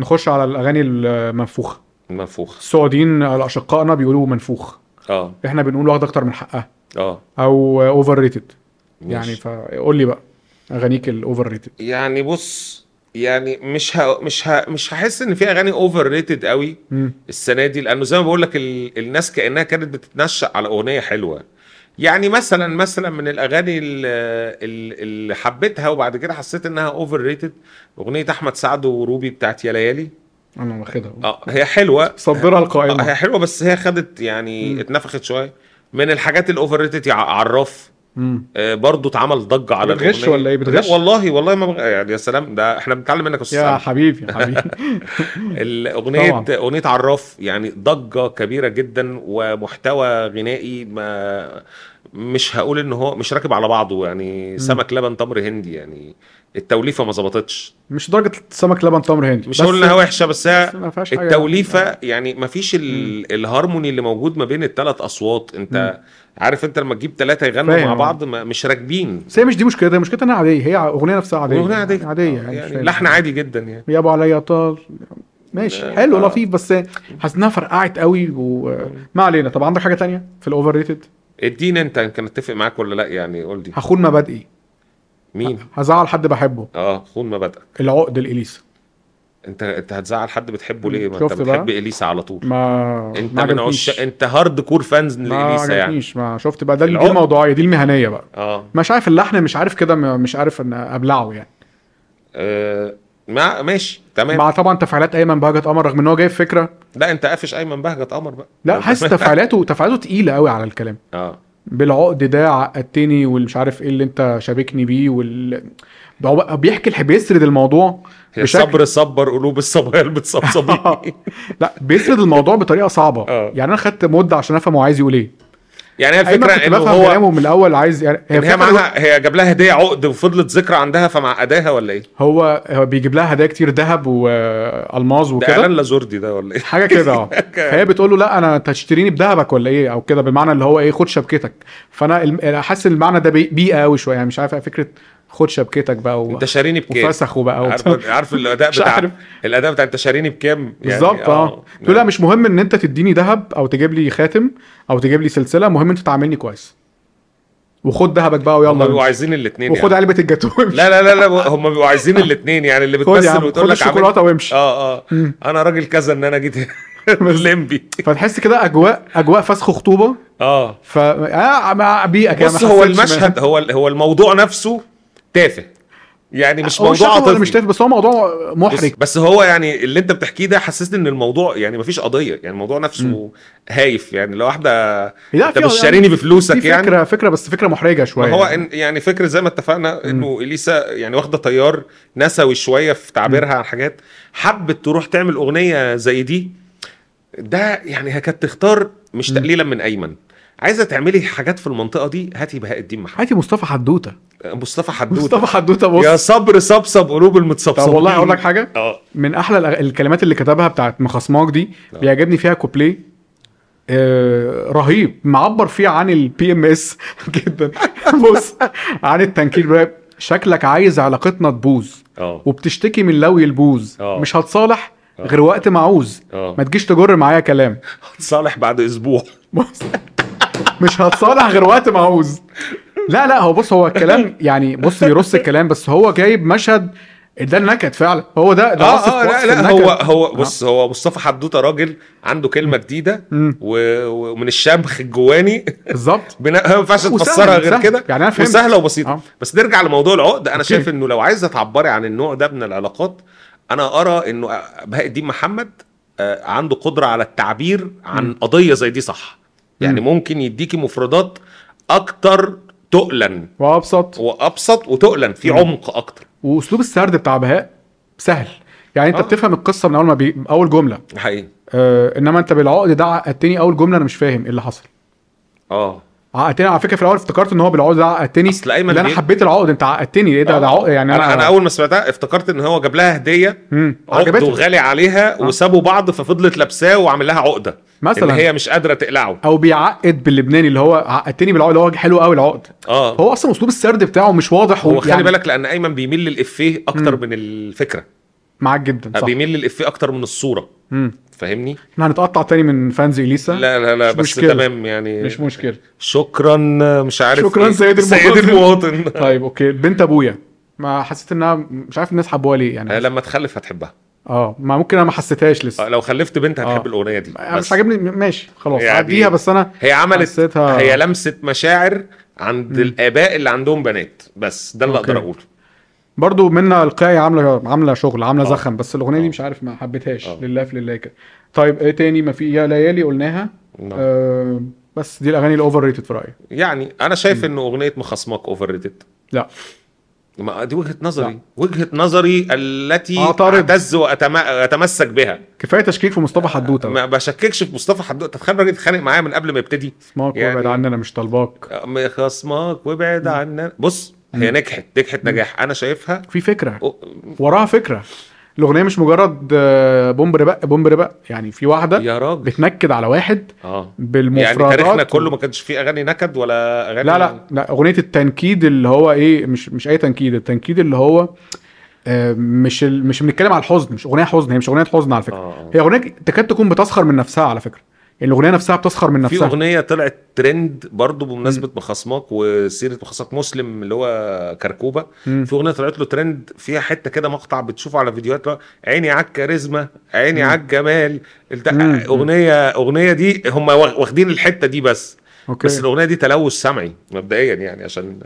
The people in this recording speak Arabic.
نخش على الأغاني المنفوخة. منفوخ السعوديين اشقائنا بيقولوا منفوخ. آه. إحنا بنقول واخد أكتر من حقها. آه. أو overrated يعني. فقول لي بقى أغانيك ال overrated يعني بص يعني مش ه... مش ه... مش هحس إن في أغاني overrated قوي السنة دي لأنه زي ما بقول لك ال... الناس كأنها كانت بتتنشأ على أغنية حلوة. يعني مثلا مثلا من الأغاني ال- ال- اللي حبيتها وبعد كده حسيت إنها overrated أغنية أحمد سعد وروبي بتاعت يا ليالي. أنا واخدها. آه هي حلوة. صدرها آه، هي القائمه حلوة بس هي خدت يعني مم. اتنفخت شوية. من الحاجات ال overrated عراف. آه، برضو اتعمل ضجة على بتغش. ولا إيه؟ بتغش؟ لا والله والله ما بغ... يعني يا سلام ده إحنا بنتعلم منك يا أستاذ يا. حبيبي يا حبيبي الأغنية طبعاً. أغنية عراف يعني ضجة كبيرة جدا ومحتوى غنائي ما مش هقول إن هو مش راكب على بعضه يعني سمك لبن تمر هندي يعني التوليفة ما ظبطتش. مش درجة سمك لبن تمر هندي. مش هقول إنها وحشة بس بس هي فيهاش حاجة- التوليفة يعني. ما فيش ال... الهارموني اللي موجود ما بين الثلاث أصوات. أنت عارف أنت لما تجيب ثلاثة يغنوا. مع بعض ما مش راكبين. بس هي مش دي مشكلتها مشكلتها إنها عادية هي أغنية نفسها عادية. أغنية عادية. عادية آه، يعني, يعني. لحن عادي جدا يعني. يا أبو عليا طال ماشي آه. حلو لطيف بس حاسس إنها فرقعت قوي وما علينا. طب عندك حاجة تانية في ال overrated اديني انت يمكن اتفق معاك ولا لا يعني قول لي. هخون مبادئي. مين؟ هزعل حد بحبه. آه خون مبادئك. العقد الاليسا انت انت هتزعل حد بتحبه ليه؟ ما انت شفت بقى؟ بتحب اليسا على طول. ما انت ما من. عش... انت hardcore fans لاليسا يعني. ما شفت بقى. ده دي. الموضوعية دي المهنية بقى. آه. مش عارف اللحن مش عارف كده مش عارف إن أبلعه يعني. آه، ما ماشي تمام. مع طبعا تفعيلات أيمن بهجت قمر رغم إن هو جايب فكرة. لا أنت قافش أيمن بهجت قمر بقى. لا حاسس تفعيلاته تفعيلاته تقيلة قوي على الكلام. آه. بالعقد ده عقدتني والمش عارف إيه اللي أنت شابكني بيه وال بيحكي بيسرد الموضوع هي صبر صبر قلوب الصبايا بتصبصبي لا بيسرد الموضوع بطريقة صعبة. آه. يعني أنا خدت مدة عشان أفهم هو عايز يقول إيه. يعني هي الفكرة إنه بفهم هو كلامه من الأول عايز يعني إن هي فكرة معاها هي جاب لها هدية عقد وفضلت ذكرى عندها فمعقداها ولا إيه؟ هو هو بيجيب لها هدايا كتير ذهب والماز ده وكده. إعلان لازوردي ده ولا إيه؟ حاجة كده آه. فهي بتقول له لا أنا انت هتشتريني بذهبك ولا إيه؟ أو كده بالمعنى اللي هو إيه خد شبكتك. فأنا حاسس المعنى ده بي- بيئة قوي شوية يعني مش عارف فكرة خد شبكتك بقى و... انت شاريني بكام؟ وفسخ وبقى عارف وبتاع. عارف الأداء بتاع عارف. الأداء بتاع انت شاريني بكام؟ يعني بالظبط آه تقول لا مش مهم إن أنت تديني ذهب أو تجيب لي خاتم أو تجيب لي سلسلة مهم أنت تعاملني كويس وخد ذهبك بقى هم بيبقوا ويلا عايزين الاثنين وخد يعني. علبة الجاتوه. لا لا لا لا هم بيبقوا عايزين الاثنين يعني اللي بتمثل وتقول لك الشوكولاتة وامشي آه آه. أنا راجل كذا إن أنا جيت لمبي فتحس كده اجواء أجواء فسخ خطوبه آه ف آه بيئه كده بص هو المشهد هو هو الموضوع نفسه تافه. يعني مش مش موضوع عاطفي. مش تافه بس هو موضوع محرج. بس, بس هو يعني اللي انت بتحكيه ده حسسني ان الموضوع يعني مفيش قضية. يعني الموضوع نفسه هايف. يعني لو واحدة انت مش شاريني بفلوسك دي يعني. فكره فكرة بس فكرة محرجة شوية. هو إن يعني فكرة زي ما اتفقنا إنه إليسا يعني واخدة تيار نسوي شوية في تعبيرها عن حاجات حبت تروح تعمل أغنية زي دي ده يعني كانت تختار مش تقليلا من أيمن. عايزة تعملي حاجات في المنطقة دي هاتي بهاء الدين محمد. هاتي مصطفى حدوتة. مصطفى حدود مصطفى حدوتة بص. يا صبر صبصب قلوب طب المتصبصبين والله أقول لك حاجة. آه. من أحلى الكلمات اللي كتبها بتاعت مخصماك دي آه. بيعجبني فيها كوبليه آه رهيب معبر فيه عن ال PMS جدا. بص عن التنكيل شكلك عايز علاقتنا تبوظ آه. وبتشتكي من لوي البوز آه. مش هتصالح آه. غير وقت ما عوز آه. ما تجيش تجر معايا كلام. صالح بعد أسبوع. بص. مش هتصالح غير وقت ما عوز لا لا هو بص هو الكلام يعني بص بيرص الكلام بس هو جايب مشهد ده النكد فعلا هو ده ده آه آه لا لا. هو هو بص هو مصطفى حدوتة راجل عنده كلمة جديدة ومن الشمخ الجواني بالظبط ما ينفعش تفسرها غير. كده يعني أنا فهمت. وسهلة وبسيطة آه. بس نرجع لموضوع العقد أنا. شايف إنه لو عايزة تعبري عن النوع ده من العلاقات أنا أرى إنه بهاء الدين محمد آه، عنده قدرة على التعبير عن. قضية زي دي صح يعني مم. ممكن يديكي مفردات أكتر تقلا وأبسط. وأبسط وتقلا في. عمق أكتر. وأسلوب السرد بتاع بهاء سهل. يعني أنت آه. بتفهم القصة من أول ما بي... أول جملة. حقيقي. آه إنما أنت بالعقد ده عقدتني أول جملة أنا مش فاهم إيه اللي حصل. آه. عقدتني. على فكرة في الأول افتكرت إن هو بالعقد ده عقدتني. أيمن اللي أنا حبيت العقد. أنت عقدتني. إيه ده؟ ده عقد يعني أنا أنا أول ما سمعتها افتكرت إن هو جاب لها هدية مم. عقد وغالي عليها آه. وسابوا بعض ففضلت لابساه وعامل لها عقدة. مثلا. إن هي مش قادرة تقلعه. أو بيعقد باللبناني اللي هو عقدتني بالعقد اللي هو حلو قوي العقد. آه. هو أصلا أسلوب السرد بتاعه مش واضح هو خلي يعني بالك لأن أيمن بيميل للإفيه أكتر من الفكرة. معاك جدا صح. بيميل للإفيه أكتر من الصورة. مم. فاهمني؟ إحنا هنتقطع تاني من fans إليسا؟ لا لا لا مش بس مشكلة. تمام يعني مش مشكلة. شكرا مش عارف شكراً إيه. سيد سيد المواطن. المواطن طيب okay. بنت أبويا. ما حسيت إنها مش عارف الناس حبوها ليه آه، يعني لما تخلف هتحبها. آه ما ممكن أنا ما حسيتهاش لسه. آه، لو خلفت بنت هتحب آه. الأغنية دي. مش عاجبني ماشي خلاص يعني عديها بس أنا هي عملت حسيتها- هي لمست مشاعر عند الآباء اللي عندهم بنات. بس ده اللي. أقدر أقوله. برضو منة القيعي عامله عاملة شغل عاملة آه. زخم بس الأغنية دي آه. مش عارف ما حبيتهاش. آه. لله في لله كده. طيب إيه تاني؟ ما في يا ليالي قلناها. نعم. آه بس دي الأغاني ال overrated في رأيي. يعني أنا شايف ان أغنية مخصمك overrated لا. ما دي وجهة نظري. لا. وجهة نظري التي أعترض. أعتز واتمسك بها. كفاية تشكيك في مصطفى حدوتة ما بشككش في مصطفى حدوتة. تتخيل راجل يتخانق معايا من قبل ما يبتدي. اسمعك يعني- وابعد عننا مش طالباك خصمك وابعد عنا بص هي نجحت نجحت نجاح. أنا شايفها في فكرة. أو- وراها فكرة. الأغنية مش مجرد بومب ربق بومب ربق يعني في واحدة يا راجل. بتنكد على واحد آه. بالمفردات يعني تاريخنا كله ما كانش فيه أغاني نكد ولا أغاني لا لا لا. أغنية التنكيد اللي هو إيه مش مش أي تنكيد. التنكيد اللي هو آه، مش. مش بنتكلم على الحزن مش أغنية حزن. هي مش أغنية حزن على فكرة. آه،. هي أغنية تكاد تكون بتسخر من نفسها على فكرة. يعني الأغنية نفسها بتسخر من في نفسها. أغنية طلعت ترند برضو بمناسبة مخصماك وسيرة مخصمك مسلم اللي هو كركوبة. مم. في أغنية طلعت له ترند فيها حتة كده مقطع بتشوفه على فيديوهات عيني على الكاريزما عيني على الجمال. اغنيه أغنية دي هم واخدين الحتة دي بس. okay. بس الأغنية دي تلوث سمعي مبدئيا يعني عشان